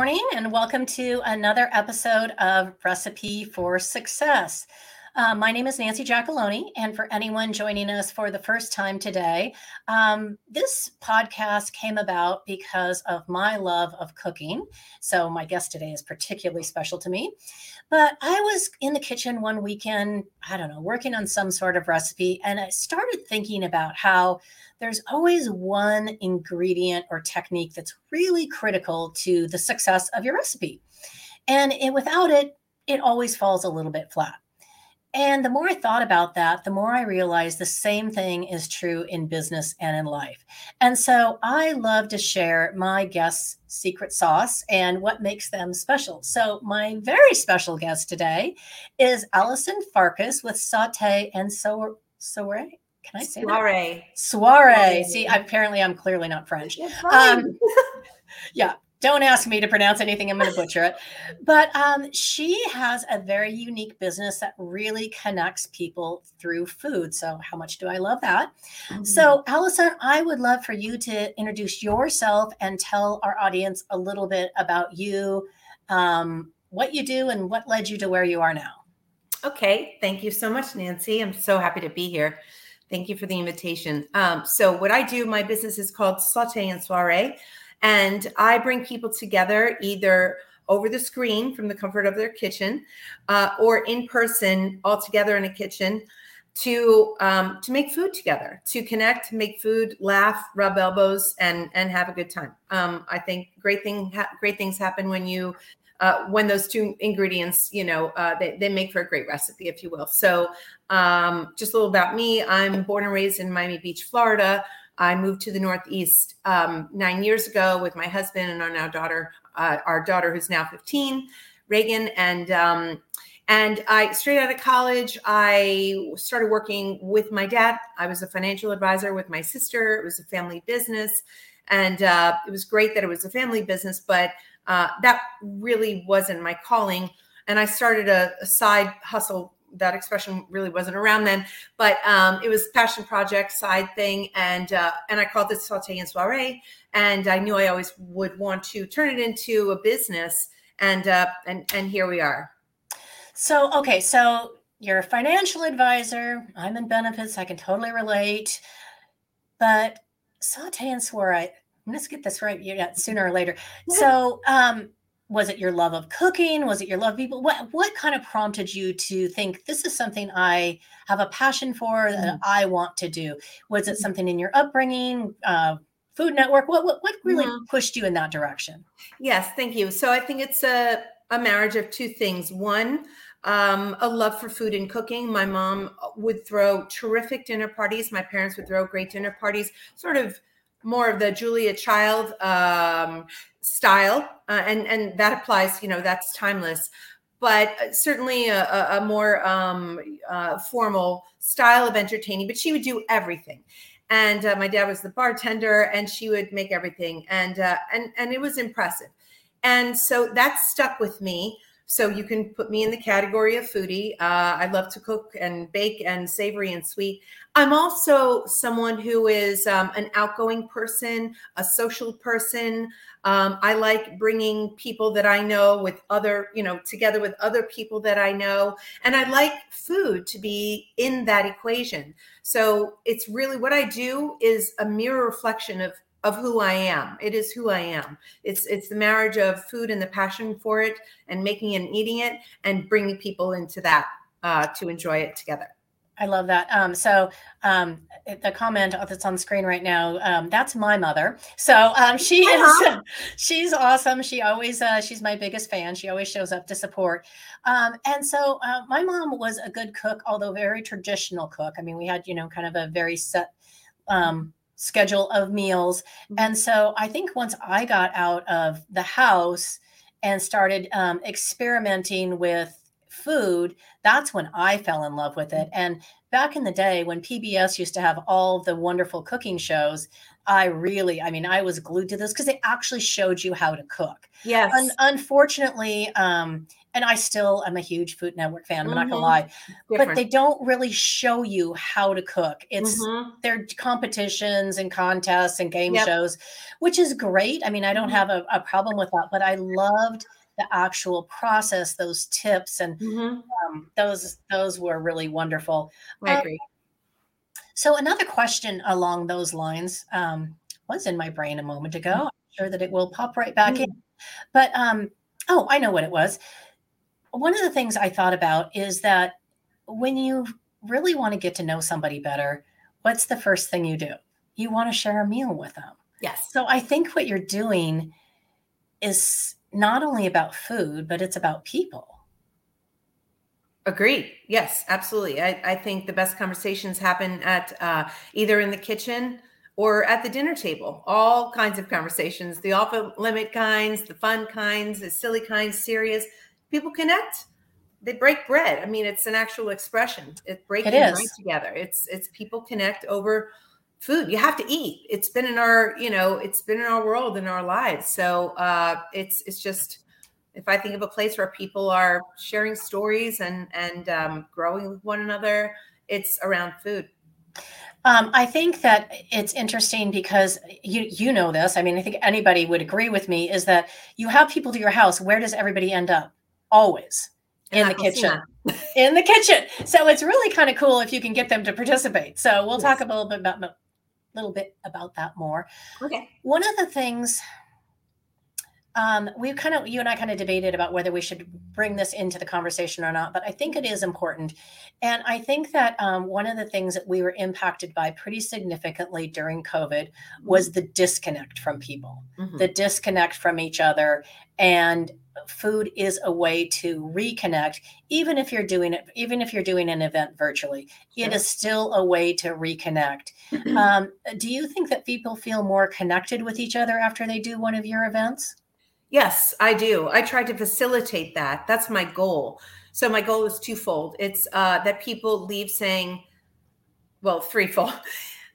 Morning, and welcome to another episode of Recipe for Success. Uh, my name is Nancy Giacalone, and for anyone joining us for the first time today, um, this podcast came about because of my love of cooking. So, my guest today is particularly special to me. But I was in the kitchen one weekend, I don't know, working on some sort of recipe, and I started thinking about how there's always one ingredient or technique that's really critical to the success of your recipe. And it, without it, it always falls a little bit flat. And the more I thought about that, the more I realized the same thing is true in business and in life. And so I love to share my guests' secret sauce and what makes them special. So my very special guest today is Allison Farkas with Saute and Soiree. Can I say soiree? That? Soiree. See, apparently I'm clearly not French. Um, yeah, don't ask me to pronounce anything i'm going to butcher it but um, she has a very unique business that really connects people through food so how much do i love that mm-hmm. so allison i would love for you to introduce yourself and tell our audience a little bit about you um, what you do and what led you to where you are now okay thank you so much nancy i'm so happy to be here thank you for the invitation. Um, so what i do my business is called saute and soiree and I bring people together either over the screen from the comfort of their kitchen uh, or in person all together in a kitchen to um, to make food together to connect make food laugh rub elbows and and have a good time. Um, i think great thing ha- great things happen when you uh, when those two ingredients you know uh, they, they make for a great recipe if you will. So um, just a little about me i'm born and raised in miami beach florida I moved to the Northeast um, nine years ago with my husband and our now daughter, uh, our daughter who's now 15, Reagan, and um, and I straight out of college, I started working with my dad. I was a financial advisor with my sister. It was a family business, and uh, it was great that it was a family business, but uh, that really wasn't my calling. And I started a, a side hustle that expression really wasn't around then, but um, it was passion project side thing, and uh, and I called it saute and soiree, and I knew I always would want to turn it into a business, and uh, and and here we are. So okay, so you're a financial advisor. I'm in benefits. I can totally relate, but saute and soiree. Let's get this right. Yeah, sooner or later. So, um, was it your love of cooking was it your love of people what what kind of prompted you to think this is something i have a passion for that mm-hmm. i want to do was it mm-hmm. something in your upbringing uh, food network what what, what really mm-hmm. pushed you in that direction yes thank you so i think it's a, a marriage of two things one um, a love for food and cooking. My mom would throw terrific dinner parties. My parents would throw great dinner parties, sort of more of the Julia Child um, style, uh, and and that applies. You know, that's timeless. But uh, certainly a, a more um, uh, formal style of entertaining. But she would do everything, and uh, my dad was the bartender, and she would make everything, and uh, and and it was impressive. And so that stuck with me. So you can put me in the category of foodie. Uh, I love to cook and bake and savory and sweet. I'm also someone who is um, an outgoing person, a social person. Um, I like bringing people that I know with other, you know, together with other people that I know. And I like food to be in that equation. So it's really what I do is a mirror reflection of of who I am. It is who I am. It's it's the marriage of food and the passion for it, and making and eating it, and bringing people into that uh, to enjoy it together. I love that. Um, so um, the comment that's on screen right now, um, that's my mother. So um, she uh-huh. is, she's awesome. She always, uh, she's my biggest fan. She always shows up to support. Um, and so uh, my mom was a good cook, although very traditional cook. I mean, we had, you know, kind of a very set um, schedule of meals. Mm-hmm. And so I think once I got out of the house and started um, experimenting with food, that's when I fell in love with it. Mm-hmm. And back in the day when PBS used to have all the wonderful cooking shows, I really, I mean, I was glued to this because they actually showed you how to cook. Yes. Un- unfortunately, um, and I still am a huge Food Network fan. I'm mm-hmm. not gonna mm-hmm. lie, Different. but they don't really show you how to cook. It's mm-hmm. their competitions and contests and game yep. shows, which is great. I mean, I don't mm-hmm. have a, a, problem with that, but I loved the actual process, those tips, and mm-hmm. um, those those were really wonderful. I um, agree. So another question along those lines um, was in my brain a moment ago. Mm-hmm. I'm sure that it will pop right back in. But um, oh, I know what it was one of the things I thought about is that when you really want to get to know somebody better, what's the first thing you do? You want to share a meal with them. Yes. So I think what you're doing is not only about food, but it's about people. Agreed. Yes, absolutely. I, I think the best conversations happen at uh, either in the kitchen or at the dinner table. All kinds of conversations, the off limit kinds, the fun kinds, the silly kinds, serious people connect they break bread. I mean it's an actual expression. It's breaking it bread together. It's it's people connect over food. You have to eat. It's been in our you know it's been in our world in our lives. So uh it's it's just if i think of a place where people are sharing stories and and um, growing with one another it's around food. Um, I think that it's interesting because you you know this. I mean, I think anybody would agree with me is that you have people to your house. Where does everybody end up? Always in the kitchen. in the kitchen. So it's really kind of cool if you can get them to participate. So we'll yes. talk a little bit about a little bit about that more. Okay. One of the things um, we kind of you and i kind of debated about whether we should bring this into the conversation or not but i think it is important. And i think that um, one of the things that we were impacted by pretty significantly during covid was mm-hmm. the disconnect from people mm-hmm. the disconnect from each other and food is a way to reconnect even if you're doing it even if you're doing an event virtually sure. it is still a way to reconnect. Um, do you think that people feel more connected with each other after they do one of your events? Yes i do. I try to facilitate that. That's my goal. So my goal is twofold. It's uh, that people leave saying well threefold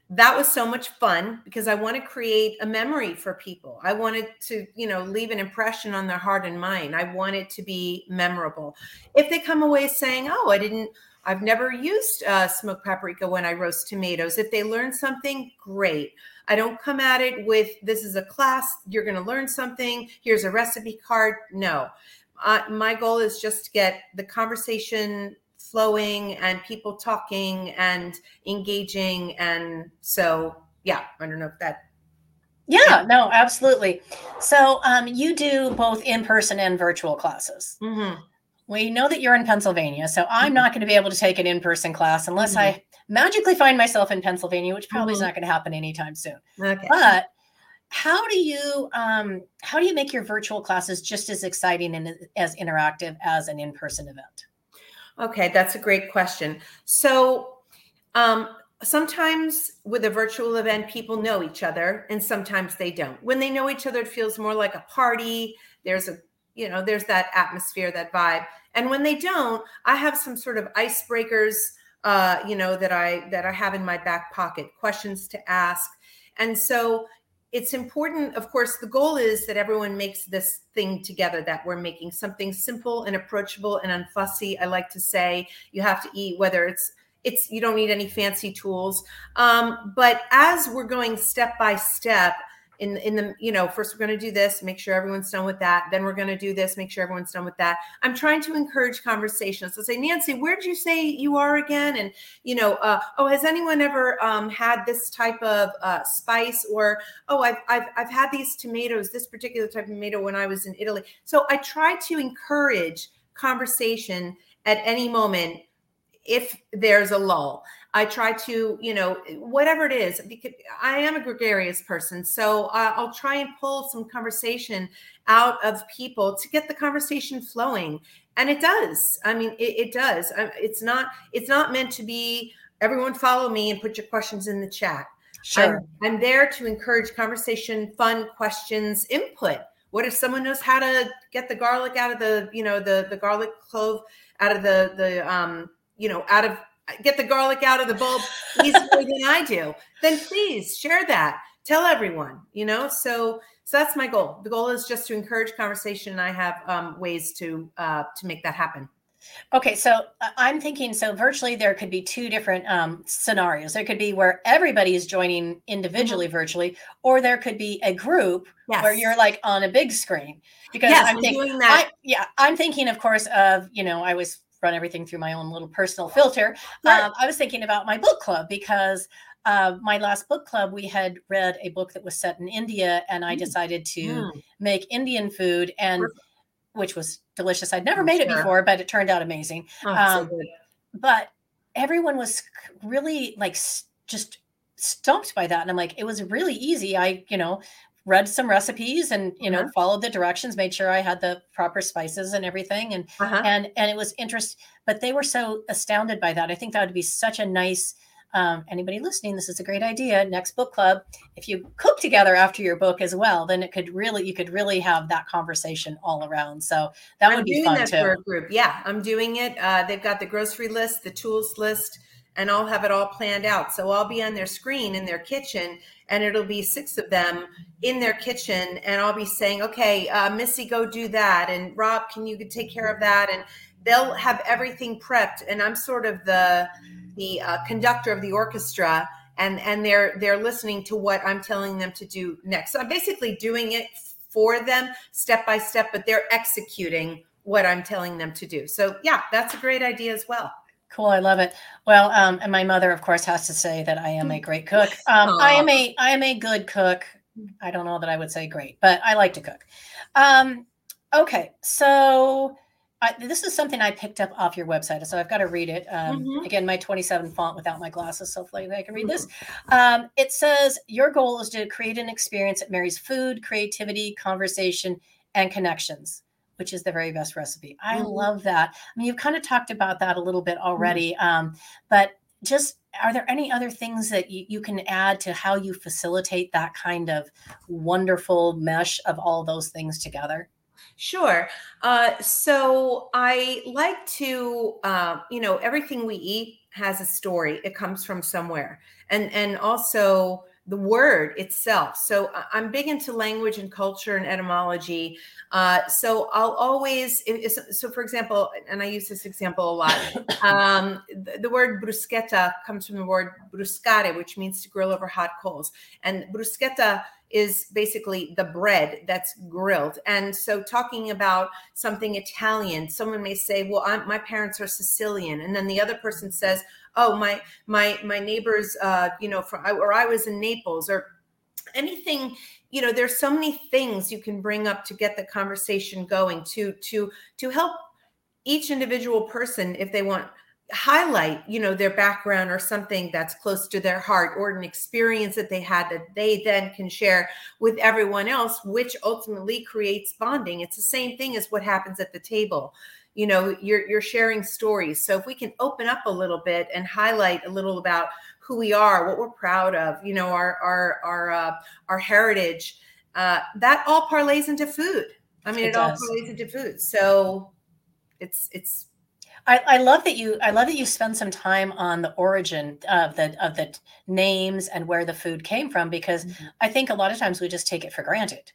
that was so much fun because I want to create a memory for people. I wanted to, you know, leave an impression on their heart and mind. I want it to be memorable. If they come away saying, "Oh, I didn't I've never used uh, smoked paprika when I roast tomatoes." If they learn something, great. I don't come at it with this is a class, you're going to learn something, here's a recipe card. No. Uh, my goal is just to get the conversation flowing and people talking and engaging. And so, yeah, I don't know if that. Yeah, no, absolutely. So, um, you do both in person and virtual classes. Mm-hmm. We know that you're in Pennsylvania, so I'm mm-hmm. not going to be able to take an in person class unless mm-hmm. I magically find myself in Pennsylvania, which probably is mm-hmm. not going to happen anytime soon. Okay. But how do you um, how do you make your virtual classes just as exciting and as interactive as an in person event? Okay, that's a great question. So, um, sometimes with a virtual event, people know each other, and sometimes they don't. When they know each other, it feels more like a party. There's a you know, there's that atmosphere, that vibe. And when they don't, I have some sort of icebreakers, uh, you know, that I that I have in my back pocket, questions to ask. And so it's important of course the goal is that everyone makes this thing together that we're making something simple and approachable and unfussy. I like to say you have to eat whether it's it's you don't need any fancy tools. Um, but as we're going step by step in in the you know first we're going to do this make sure everyone's done with that then we're going to do this make sure everyone's done with that. I'm trying to encourage conversations. So say nancy where did you say you are again? And you know uh, oh has anyone ever um, had this type of uh, spice or oh I've, I've i've had these tomatoes this particular type of tomato when i was in italy. So i try to encourage conversation at any moment if there's a lull I try to, you know, whatever it is, because I am a gregarious person. So uh, I'll try and pull some conversation out of people to get the conversation flowing. And it does. I mean, it, it does. It's not, it's not meant to be everyone follow me and put your questions in the chat. Sure. I'm, I'm there to encourage conversation, fun questions, input. What if someone knows how to get the garlic out of the, you know, the the garlic clove out of the the um, you know, out of get the garlic out of the bulb easier than I do, then please share that. Tell everyone, you know. So So that's my goal. The goal is just to encourage conversation, and I have um, ways to uh, to make that happen. Okay, so uh, I'm thinking so virtually there could be two different um, scenarios. There could be where everybody is joining individually mm-hmm. virtually, or there could be a group yes. where you're like on a big screen. Because yes, I'm thinking that. I, yeah, I'm thinking, of course, of you know I was run everything through my own little personal filter. Um, I was thinking about my book club because uh, my last book club, we had read a book that was set in India, and I mm. decided to mm. make Indian food, and Perfect. which was delicious. I'd never made sure. it before, but it turned out amazing. Oh, um, so but everyone was really like just stumped by that, and I'm like, it was really easy. I, you know, read some recipes and you know uh-huh. followed the directions made sure i had the proper spices and everything and uh-huh. and and it was interest but they were so astounded by that i think that would be such a nice um, anybody listening, this is a great idea. Next book club, if you cook together after your book as well, then it could really, you could really have that conversation all around. So that I'm would be fun too. For a group. Yeah, I'm doing it. Uh, they've got the grocery list, the tools list, and I'll have it all planned out. So I'll be on their screen in their kitchen, and it'll be six of them in their kitchen, and I'll be saying, "Okay, uh, Missy, go do that," and Rob, can you take care of that? And they'll have everything prepped, and I'm sort of the the uh, conductor of the orchestra and and they're they're listening to what i'm telling them to do next. So i'm basically doing it for them step by step but they're executing what i'm telling them to do. So yeah that's a great idea as well cool i love it well um, and my mother of course has to say that i am a great cook um, i am a i am a good cook i don't know that i would say great but i like to cook um, okay so I, this is something I picked up off your website, so I've got to read it. Um, mm-hmm. Again, my 27 font without my glasses, so hopefully I can read this. Mm-hmm. Um, it says your goal is to create an experience that marries food, creativity, conversation, and connections, which is the very best recipe. I mm-hmm. love that. I mean, you've kind of talked about that a little bit mm-hmm. already, mm-hmm. um, but just are there any other things that you, you can add to how you facilitate that kind of wonderful mesh of all those things together? Sure. Uh, so I like to, uh, you know, everything we eat has a story. It comes from somewhere, and and also the word itself. So I'm big into language and culture and etymology. Uh, so I'll always, so for example, and I use this example a lot. Um, the, the, word bruschetta comes from the word bruscare, which means to grill over hot coals, and bruschetta is basically the bread that's grilled. And so, talking about something Italian, someone may say, "Well, I'm, my parents are Sicilian," and then the other person says, "Oh, my my my neighbors, uh, you know, from or I was in Naples," or anything you know there's so many things you can bring up to get the conversation going to to to help each individual person if they want highlight you know their background or something that's close to their heart or an experience that they had that they then can share with everyone else which ultimately creates bonding. It's the same thing as what happens at the table. You know you're you're sharing stories. So if we can open up a little bit and highlight a little about who we are what we're proud of you know our our our uh, our heritage uh, that all parlays into food. I mean it, it all parlays into food. So it's it's I, I, love that you I love that you spend some time on the origin of the of the names and where the food came from because mm-hmm. I think a lot of times we just take it for granted.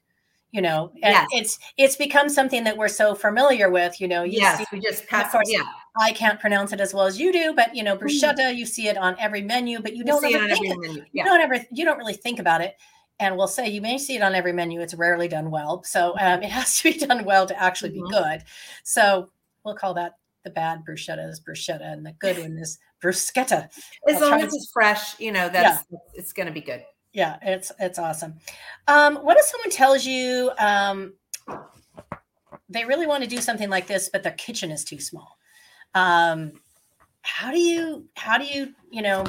You know, and yes. it's it's become something that we're so familiar with. You know, you yes, see, we just pass. Of course, yeah. I can't pronounce it as well as you do, but you know, mm-hmm. bruschetta, mm-hmm. you see it on every menu, but you, you don't ever think yeah. you don't ever you don't really think about it. And we'll say you may see it on every menu. It's rarely done well, so um, it has to be done well to actually mm-hmm. be good. So we'll call that the bad bruschetta is bruschetta and the good one is bruschetta. As I'll long as it's fresh, you know, that's yeah. it's going to be good. Yeah, it's it's awesome. Um, what if someone tells you um, they really want to do something like this, but their kitchen is too small? Um, how do you how do you you know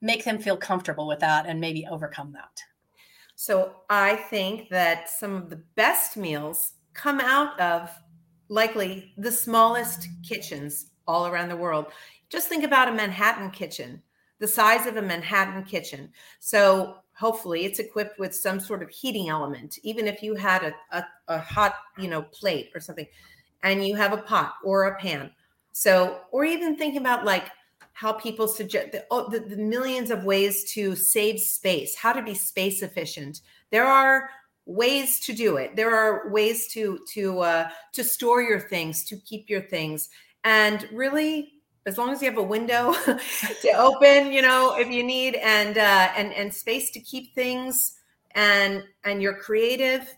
make them feel comfortable with that and maybe overcome that? So I think that some of the best meals come out of likely the smallest kitchens all around the world. Just think about a Manhattan kitchen, the size of a Manhattan kitchen. So hopefully it's equipped with some sort of heating element, even if you had a, a, a hot, you know, plate or something, and you have a pot or a pan. So, or even think about like how people suggest the, oh, the, the millions of ways to save space, how to be space efficient. There are ways to do it. There are ways to to uh, to store your things, to keep your things, and really, as long as you have a window to open, you know, if you need, and uh, and and space to keep things, and and you're creative,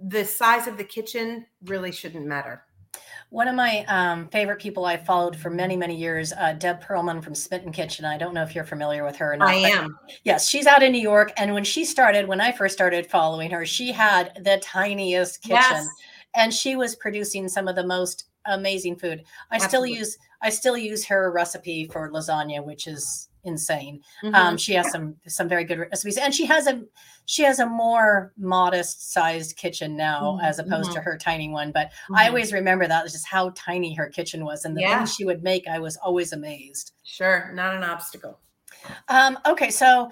the size of the kitchen really shouldn't matter. One of my um, favorite people I followed for many, many years, uh, Deb Perlman from Smitten Kitchen. I don't know if you're familiar with her or not. I am. Yes, she's out in New York. And when she started, when I first started following her, she had the tiniest kitchen. Yes. And she was producing some of the most amazing food. I Absolutely. still use I still use her recipe for lasagna, which is insane. Mm-hmm. Um, she has some some very good recipes, and she has a she has a more modest sized kitchen now mm-hmm. as opposed mm-hmm. to her tiny one. But I mm-hmm. always remember that just how tiny her kitchen was, and the yeah. things she would make, I was always amazed. Sure, not an obstacle. Um, okay, so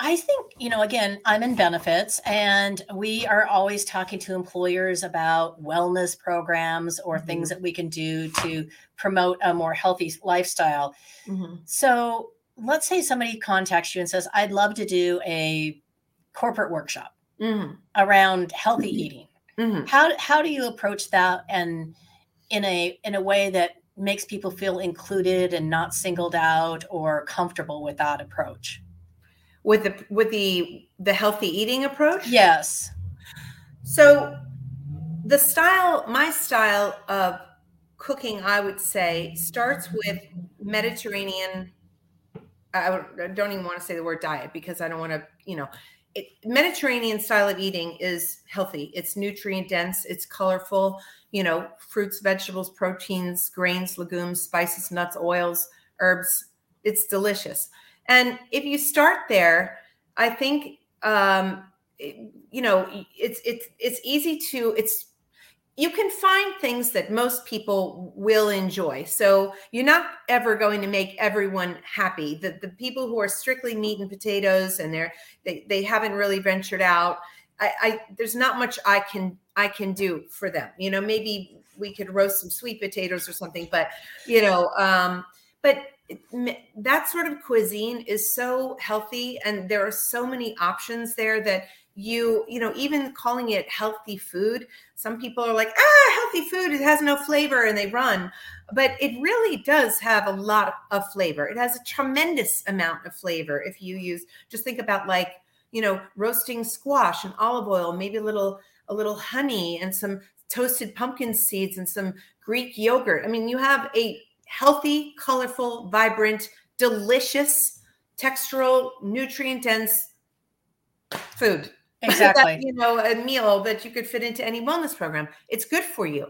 I think, you know, again, I'm in benefits and we are always talking to employers about wellness programs or mm-hmm. things that we can do to promote a more healthy lifestyle. Mm-hmm. So let's say somebody contacts you and says, I'd love to do a corporate workshop mm-hmm. around healthy mm-hmm. eating. Mm-hmm. How, how do you approach that and in a in a way that makes people feel included and not singled out or comfortable with that approach? with the with the the healthy eating approach yes so the style my style of cooking i would say starts with mediterranean i don't even want to say the word diet because i don't want to you know it, mediterranean style of eating is healthy. It's nutrient dense it's colorful you know fruits vegetables proteins grains legumes spices nuts oils herbs it's delicious. And if you start there, I think um, it, you know it's it's it's easy to it's you can find things that most people will enjoy. So you're not ever going to make everyone happy. The the people who are strictly meat and potatoes and they're they, they haven't really ventured out. I, I there's not much I can I can do for them. You know, maybe we could roast some sweet potatoes or something, but you know, um, but that sort of cuisine is so healthy and there are so many options there that you you know even calling it healthy food some people are like ah healthy food it has no flavor and they run. But it really does have a lot of flavor. It has a tremendous amount of flavor if you use just think about like you know roasting squash and olive oil maybe a little a little honey and some toasted pumpkin seeds and some greek yogurt. I mean you have a healthy, colorful, vibrant, delicious, textural, nutrient dense food. Exactly. you know, a meal that you could fit into any wellness program. It's good for you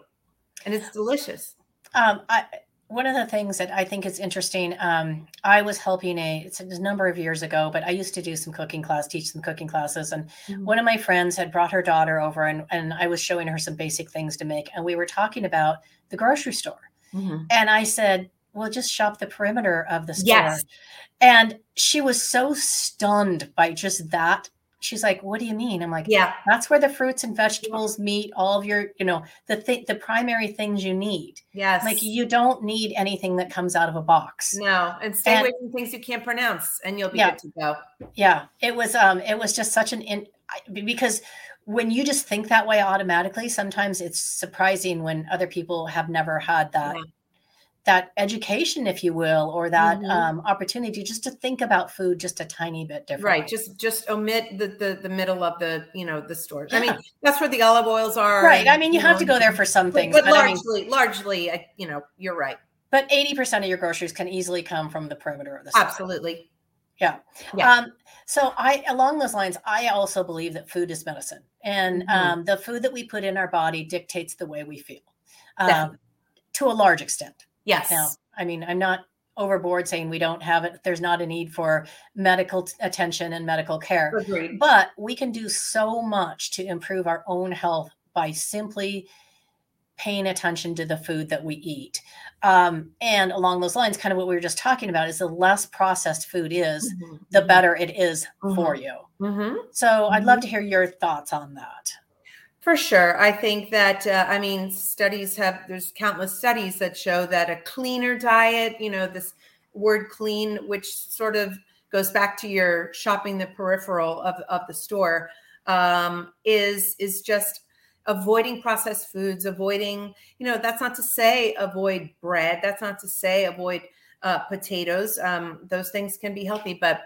and it's delicious. Um, I, one of the things that I think is interesting, um, I was helping a, it's a number of years ago, but I used to do some cooking class, teach some cooking classes. And mm-hmm. one of my friends had brought her daughter over and, and I was showing her some basic things to make. And we were talking about the grocery store. Mm-hmm. And I said, well, just shop the perimeter of the store. Yes. And she was so stunned by just that. She's like, "What do you mean?" I'm like, "Yeah, that's where the fruits and vegetables meet all of your, you know, the th- the primary things you need." Yes, like you don't need anything that comes out of a box. No, and stay and, away from things you can't pronounce, and you'll be yeah, good to go. Yeah, it was um, it was just such an in because when you just think that way automatically, sometimes it's surprising when other people have never had that. Yeah that education if you will or that mm-hmm. um, opportunity just to think about food just a tiny bit different right just just omit the, the the middle of the you know the store yeah. i mean that's where the olive oils are right i mean you, you have know, to go there for some things but, but largely I mean, largely you know you're right but 80% of your groceries can easily come from the perimeter of the store. absolutely yeah. yeah. Um, so I, along those lines, I also believe that food is medicine, and mm-hmm. um, the food that we put in our body dictates the way we feel, um, to a large extent. Yes. Now, I mean, I'm not overboard saying we don't have it. There's not a need for medical t- attention and medical care, Agreed. but we can do so much to improve our own health by simply paying attention to the food that we eat. Um, and along those lines, kind of what we were just talking about is the less processed food is, mm-hmm. the better it is mm-hmm. for you. Mm-hmm. So I'd love mm-hmm. to hear your thoughts on that. For sure. I think that, uh, I mean, studies have, there's countless studies that show that a cleaner diet, you know, this word clean, which sort of goes back to your shopping the peripheral of, of the store. um, is is just avoiding processed foods, avoiding, you know, that's not to say avoid bread. That's not to say avoid uh, potatoes. Um, those things can be healthy, but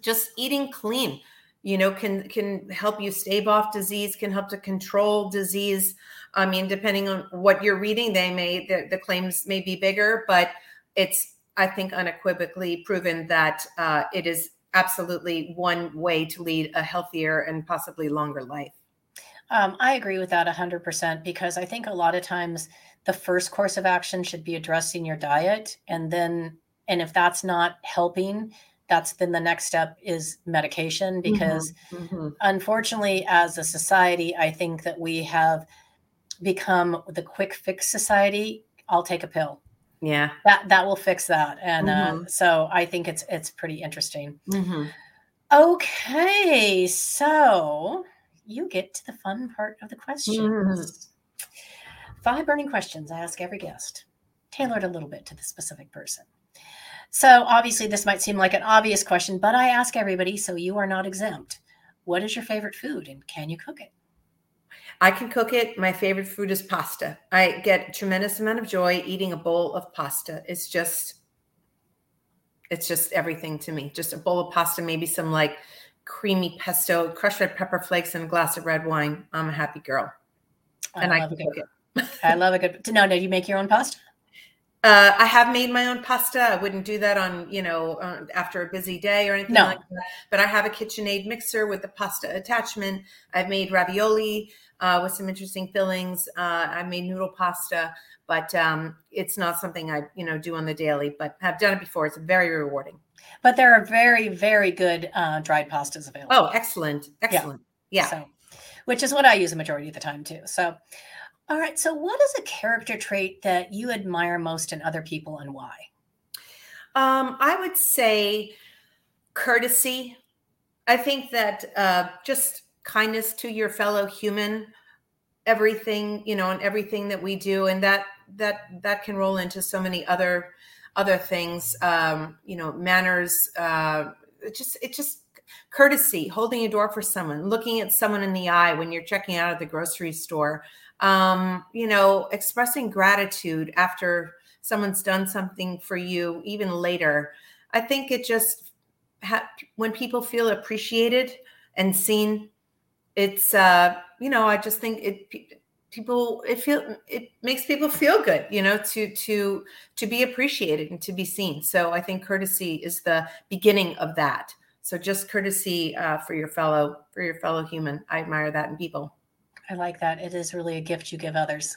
just eating clean, you know, can can help you stave off disease, can help to control disease. I mean, depending on what you're reading, they may the, the claims may be bigger, but it's I think unequivocally proven that uh, it is absolutely one way to lead a healthier and possibly longer life. Um, I agree with that 100% because I think a lot of times the first course of action should be addressing your diet. And then, and if that's not helping, that's then the next step is medication because mm-hmm. Mm-hmm. unfortunately, as a society, I think that we have become the quick fix society. I'll take a pill. Yeah. That, that will fix that. And uh, mm-hmm. uh, so I think it's, it's pretty interesting. Mm-hmm. Okay. So you get to the fun part of the questions. Mm. Five burning questions I ask every guest, tailored a little bit to the specific person. So, obviously, this might seem like an obvious question, but I ask everybody, so you are not exempt. What is your favorite food and can you cook it? I can cook it. My favorite food is pasta. I get a tremendous amount of joy eating a bowl of pasta. It's just, it's just everything to me. Just a bowl of pasta, maybe some like creamy pesto, crushed red pepper flakes, and a glass of red wine. I'm a happy girl. I and I can cook it. I love a good. No, no, you make your own pasta? Uh, I have made my own pasta. I wouldn't do that on, you know, uh, after a busy day or anything no. like that. But I have a KitchenAid mixer with the pasta attachment. I've made ravioli uh, with some interesting fillings. Uh, I made noodle pasta, but um, it's not something I, you know, do on the daily. But have done it before. It's very rewarding. But there are very, very good uh, dried pastas available. Oh, excellent. Excellent. Yeah. yeah. So, which is what I use a majority of the time too. So, all right. So, what is a character trait that you admire most in other people and why? Um, I would say courtesy. I think that uh, just kindness to your fellow human, everything you know, and everything that we do, and that that that can roll into so many other other things, um, you know, manners, uh, it just, it just, courtesy, holding a door for someone, looking at someone in the eye when you're checking out at the grocery store, um, you know, expressing gratitude after someone's done something for you, even later. I think it just, ha- when people feel appreciated and seen, it's, uh, you know, I just think it, people it feel it makes people feel good you know to to to be appreciated and to be seen. So i think courtesy is the beginning of that. So just courtesy uh, for your fellow for your fellow human. I admire that in people i like that. It is really a gift you give others.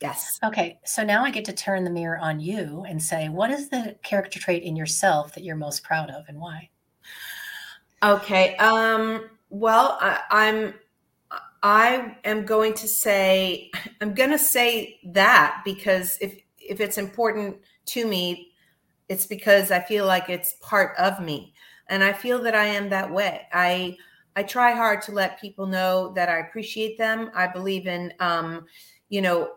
Yes. Okay so now i get to turn the mirror on you and say what is the character trait in yourself that you're most proud of and why? Okay um well I, i'm I am going to say I'm going to say that because if if it's important to me, it's because I feel like it's part of me, and I feel that I am that way. I I try hard to let people know that I appreciate them. I believe in um, you know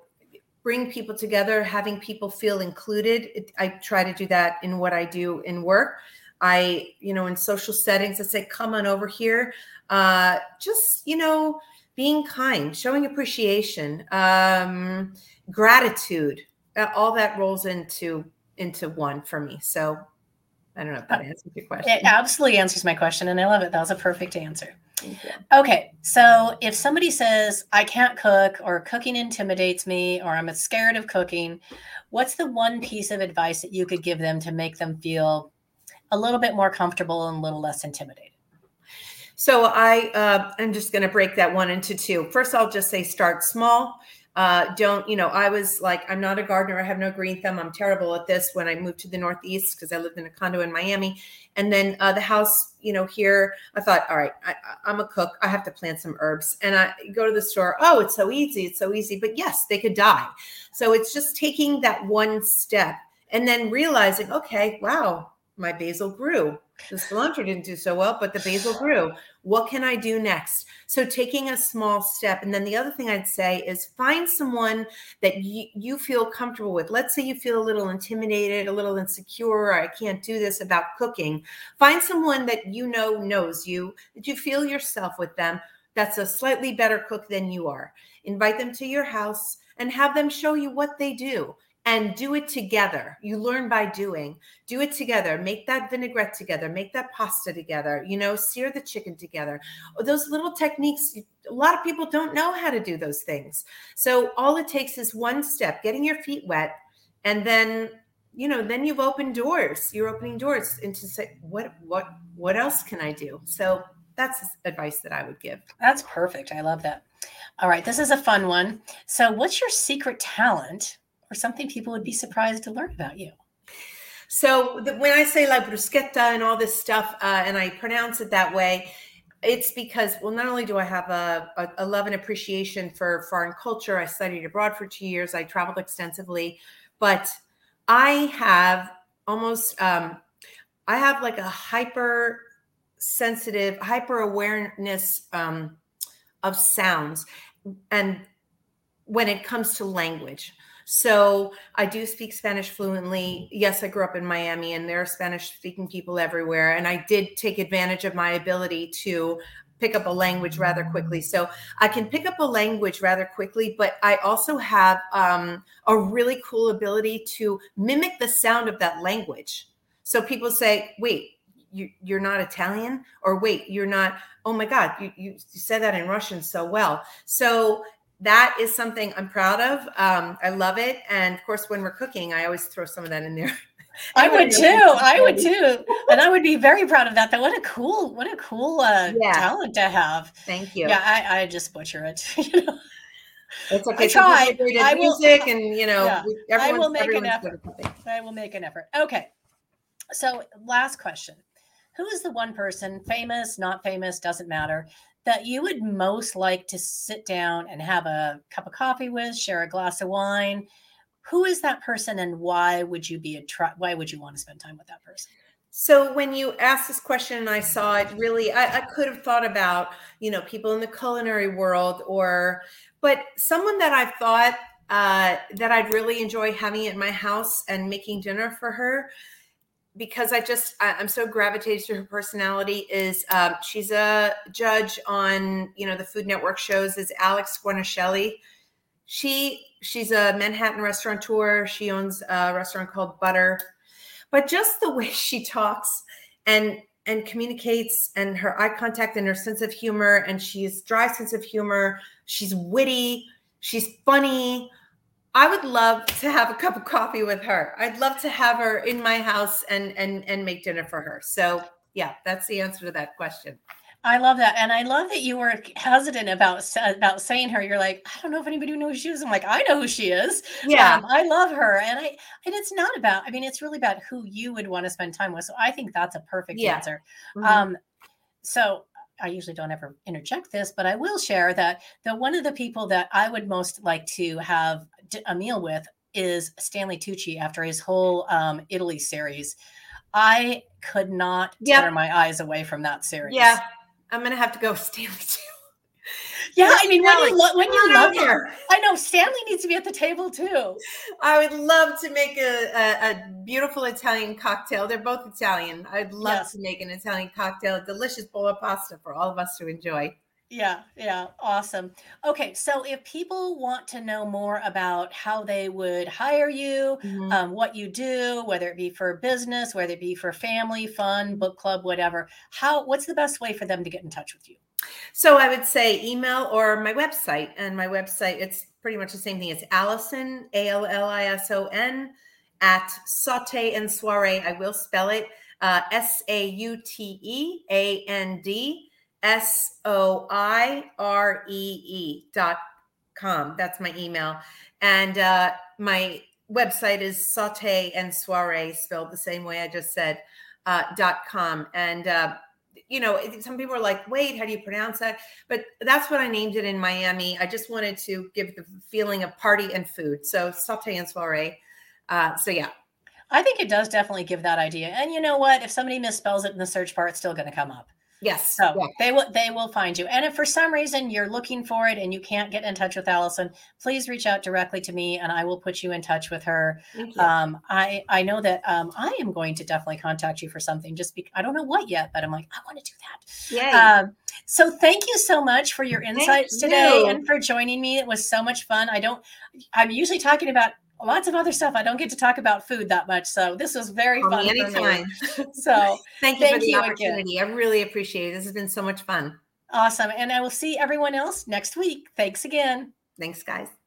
bring people together, having people feel included. I try to do that in what I do in work. I you know in social settings, I say, "Come on over here." Uh, just you know being kind, showing appreciation, um, gratitude, uh, all that rolls into into one for me. So I don't know if that answers your question. It absolutely answers my question, and I love it. That was a perfect answer. Okay, so if somebody says I can't cook, or cooking intimidates me, or I'm scared of cooking, what's the one piece of advice that you could give them to make them feel a little bit more comfortable and a little less intimidated? So I uh, I'm just going to break that one into two. First, I'll just say start small. Uh, don't you know? I was like, I'm not a gardener. I have no green thumb. I'm terrible at this. When I moved to the Northeast because I lived in a condo in Miami, and then uh, the house, you know, here, I thought, all right, I, I'm a cook. I have to plant some herbs, and I go to the store. Oh, it's so easy. It's so easy. But yes, they could die. So it's just taking that one step and then realizing, okay, wow, my basil grew the cilantro didn't do so well, but the basil grew. What can I do next? So taking a small step. And then the other thing I'd say is find someone that you, you feel comfortable with. Let's say you feel a little intimidated, a little insecure, I can't do this about cooking. Find someone that you know knows you, that you feel yourself with them, that's a slightly better cook than you are. Invite them to your house and have them show you what they do and do it together. You learn by doing. Do it together. Make that vinaigrette together. Make that pasta together. You know, sear the chicken together. Those little techniques, a lot of people don't know how to do those things. So all it takes is one step, getting your feet wet, and then you know then you've opened doors you're opening doors into say what what what else can i do so that's advice that i would give that's perfect i love that all right this is a fun one so what's your secret talent or something people would be surprised to learn about you? So the, when I say la bruschetta and all this stuff, uh, and I pronounce it that way, it's because well, not only do I have a, a, a, love and appreciation for foreign culture, I studied abroad for two years, I traveled extensively, but I have almost um, I have like a hyper sensitive, hyper awareness um, of sounds, and when it comes to language. So I do speak Spanish fluently. Yes, I grew up in Miami and there are Spanish speaking people everywhere. And I did take advantage of my ability to pick up a language rather quickly. So I can pick up a language rather quickly, but I also have um, a really cool ability to mimic the sound of that language. So people say, wait, you, you're not Italian, or wait, you're not, oh my God, you, you said that in Russian so well. So that is something I'm proud of. Um, I love it. And of course, when we're cooking, I always throw some of that in there. I would too. I would too. And I would be very proud of that. That what a cool, what a cool uh, yeah. talent to have. Thank you. Yeah, I, I just butcher it. you know? It's okay. I try. I will, music and you know, yeah, I will make an effort. I will make an effort. Okay. So last question. Who is the one person, famous, not famous, doesn't matter, that you would most like to sit down and have a cup of coffee with, share a glass of wine? Who is that person and why would you be a try, why would you want to spend time with that person? So when you asked this question and I saw it really I, I could have thought about, you know, people in the culinary world or but someone that I thought uh, that I'd really enjoy having at my house and making dinner for her because I just I, am so gravitated to her personality is um, she's a judge on you know the Food Network shows is Alex Guarnaschelli. She she's a Manhattan restaurateur. She owns a restaurant called Butter, but just the way she talks and and communicates and her eye contact and her sense of humor and she's dry sense of humor. She's witty. She's funny. I would love to have a cup of coffee with her. I'd love to have her in my house and and and make dinner for her. So yeah, that's the answer to that question. I love that, and I love that you were hesitant about about saying her. You're like, I don't know if anybody knows who she is. I'm like, I know who she is. Yeah, um, I love her, and I and it's not about. I mean, it's really about who you would want to spend time with. So I think that's a perfect yeah. answer. Mm-hmm. Um, so I usually don't ever interject this, but I will share that the one of the people that I would most like to have a meal with is Stanley Tucci after his whole um, Italy series. I could not yep. tear my eyes away from that series. Yeah, I'm gonna have to go Stanley too. Yeah, I mean, when you, lo- when you love her, I know Stanley needs to be at the table too. I would love to make a, a, a beautiful Italian cocktail. They're both Italian. I'd love yes. to make an Italian cocktail, a delicious bowl of pasta for all of us to enjoy. Yeah, yeah, awesome. Okay, so if people want to know more about how they would hire you, mm-hmm. um, what you do, whether it be for business, whether it be for family, fun, book club, whatever, how what's the best way for them to get in touch with you? So I would say email or my website, and my website it's pretty much the same thing. It's Allison A L L I S O N at Saute and Soiree. I will spell it uh, S A U T E A N D S O I R E E dot com. That's my email. And uh, my website is saute and soiree, spelled the same way I just said, uh, dot com. And, uh, you know, some people are like, wait, how do you pronounce that? But that's what I named it in Miami. I just wanted to give the feeling of party and food. So saute and soiree. Uh, so, yeah. I think it does definitely give that idea. And you know what? If somebody misspells it in the search bar, it's still going to come up. Yes. So yeah. they will they will find you. And if for some reason you're looking for it and you can't get in touch with Allison, please reach out directly to me and I will put you in touch with her. Um, I I know that um, I am going to definitely contact you for something. Just because I don't know what yet, but I'm like I want to do that. Yeah. Um, so thank you so much for your insights Thank today you. and for joining me. It was so much fun. I don't. I'm usually talking about lots of other stuff. I don't get to talk about food that much, so this was very fun. me for me. anytime. So Thank you Thank for the you again. opportunity. I really appreciate it. This has been so much fun. awesome, and I will see everyone else next week. Thanks again. Thanks, guys.